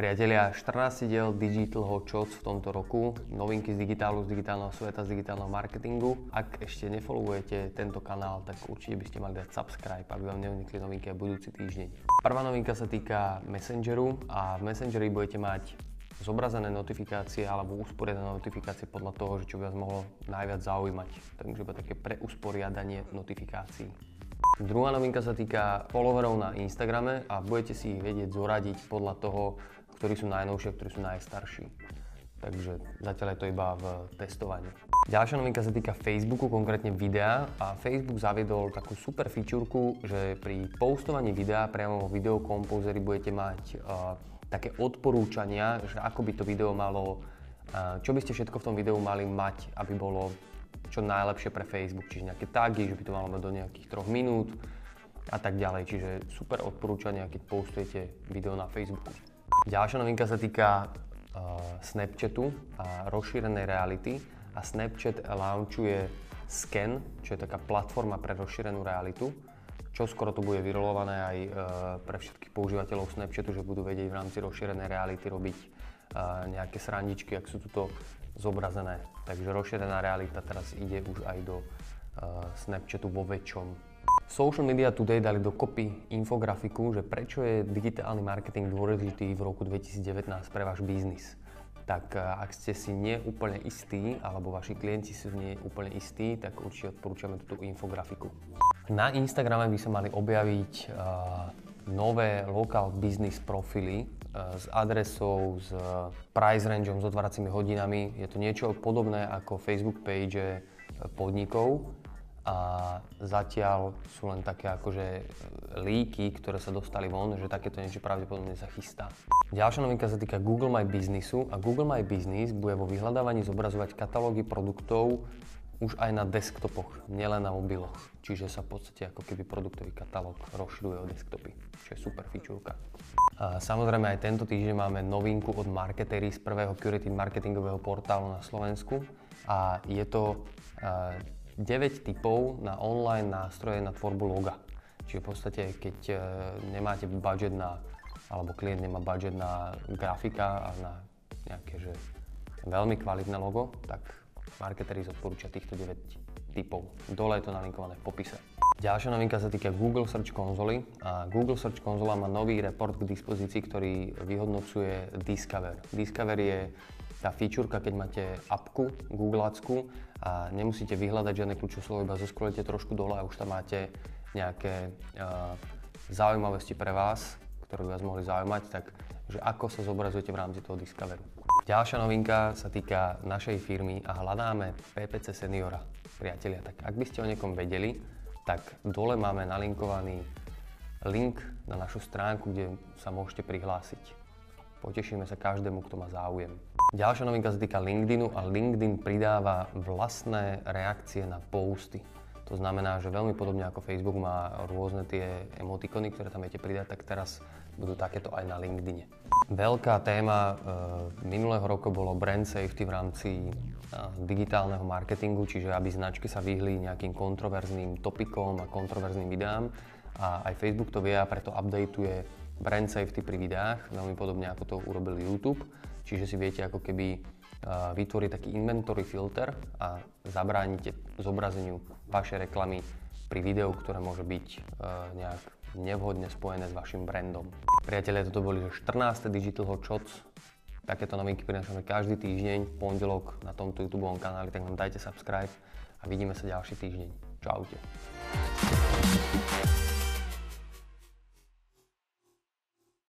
Priatelia, 14 diel Digital Hot Shots v tomto roku, novinky z digitálu, z digitálneho sveta, z digitálneho marketingu. Ak ešte nefollowujete tento kanál, tak určite by ste mali dať subscribe, aby vám neunikli novinky aj budúci týždeň. Prvá novinka sa týka Messengeru a v Messengeri budete mať zobrazené notifikácie alebo usporiadané notifikácie podľa toho, že čo by vás mohlo najviac zaujímať. Takže iba také preusporiadanie notifikácií. Druhá novinka sa týka followerov na Instagrame a budete si ich vedieť zoradiť podľa toho, ktorí sú najnovšie, ktorí sú najstarší. Takže zatiaľ je to iba v testovaní. Ďalšia novinka sa týka Facebooku, konkrétne videa a Facebook zaviedol takú super fičúrku, že pri postovaní videa priamo vo Video Composery budete mať uh, také odporúčania, že ako by to video malo, uh, čo by ste všetko v tom videu mali mať, aby bolo čo najlepšie pre Facebook, čiže nejaké tagy, že by to malo mať do nejakých troch minút a tak ďalej. Čiže super odporúčania, keď postujete video na Facebooku. Ďalšia novinka sa týka uh, Snapchatu a rozšírenej reality a Snapchat launchuje Scan, čo je taká platforma pre rozšírenú realitu. Čo skoro to bude vyrolované aj uh, pre všetkých používateľov Snapchatu, že budú vedieť v rámci rozšírenej reality robiť nejaké srandičky, ak sú tuto zobrazené. Takže rozšírená realita teraz ide už aj do uh, Snapchatu vo väčšom. Social Media Today dali dokopy infografiku, že prečo je digitálny marketing dôležitý v roku 2019 pre váš biznis. Tak uh, ak ste si neúplne istí, alebo vaši klienti sú nie úplne istí, tak určite odporúčame túto infografiku. Na Instagrame by sa mali objaviť uh, nové local business profily e, s adresou, s price rangeom, s otváracími hodinami. Je to niečo podobné ako Facebook page podnikov a zatiaľ sú len také akože líky, ktoré sa dostali von, že takéto niečo pravdepodobne sa chystá. Ďalšia novinka sa týka Google My Businessu a Google My Business bude vo vyhľadávaní zobrazovať katalógy produktov už aj na desktopoch, nielen na mobiloch. Čiže sa v podstate ako keby produktový katalóg rozširuje o desktopy, čo je super featureka. A samozrejme aj tento týždeň máme novinku od Marketery z prvého curated marketingového portálu na Slovensku a je to 9 typov na online nástroje na tvorbu loga. Čiže v podstate, keď e, nemáte budget na, alebo klient nemá budget na grafika a na nejaké že veľmi kvalitné logo, tak Marketery odporúča týchto 9 typov. Dole je to nalinkované v popise. Ďalšia novinka sa týka Google Search konzoly a Google Search konzola má nový report k dispozícii, ktorý vyhodnocuje Discover. Discover je tá featureka, keď máte apku Googleacku a nemusíte vyhľadať žiadne kľúčové slovo, iba zoskrolujete trošku dole a už tam máte nejaké uh, zaujímavosti pre vás, ktoré by vás mohli zaujímať, tak že ako sa zobrazujete v rámci toho Discoveru. Ďalšia novinka sa týka našej firmy a hľadáme PPC seniora. Priatelia, tak ak by ste o niekom vedeli, tak dole máme nalinkovaný link na našu stránku, kde sa môžete prihlásiť. Potešíme sa každému, kto má záujem. Ďalšia novinka sa týka LinkedInu a LinkedIn pridáva vlastné reakcie na posty. To znamená, že veľmi podobne ako Facebook má rôzne tie emotikony, ktoré tam viete pridať, tak teraz budú takéto aj na LinkedIne. Veľká téma e, minulého roku bolo brand safety v rámci e, digitálneho marketingu, čiže aby značky sa vyhli nejakým kontroverzným topikom a kontroverzným videám. A aj Facebook to vie a preto updateuje brand safety pri videách, veľmi podobne ako to urobil YouTube. Čiže si viete ako keby vytvoriť taký inventory filter a zabránite zobrazeniu vašej reklamy pri videu, ktoré môže byť nejak nevhodne spojené s vašim brandom. Priatelia, toto boli 14. Digital Hot Shots. Takéto novinky prinášame každý týždeň, pondelok na tomto YouTube kanáli, tak nám dajte subscribe a vidíme sa ďalší týždeň. Čaute.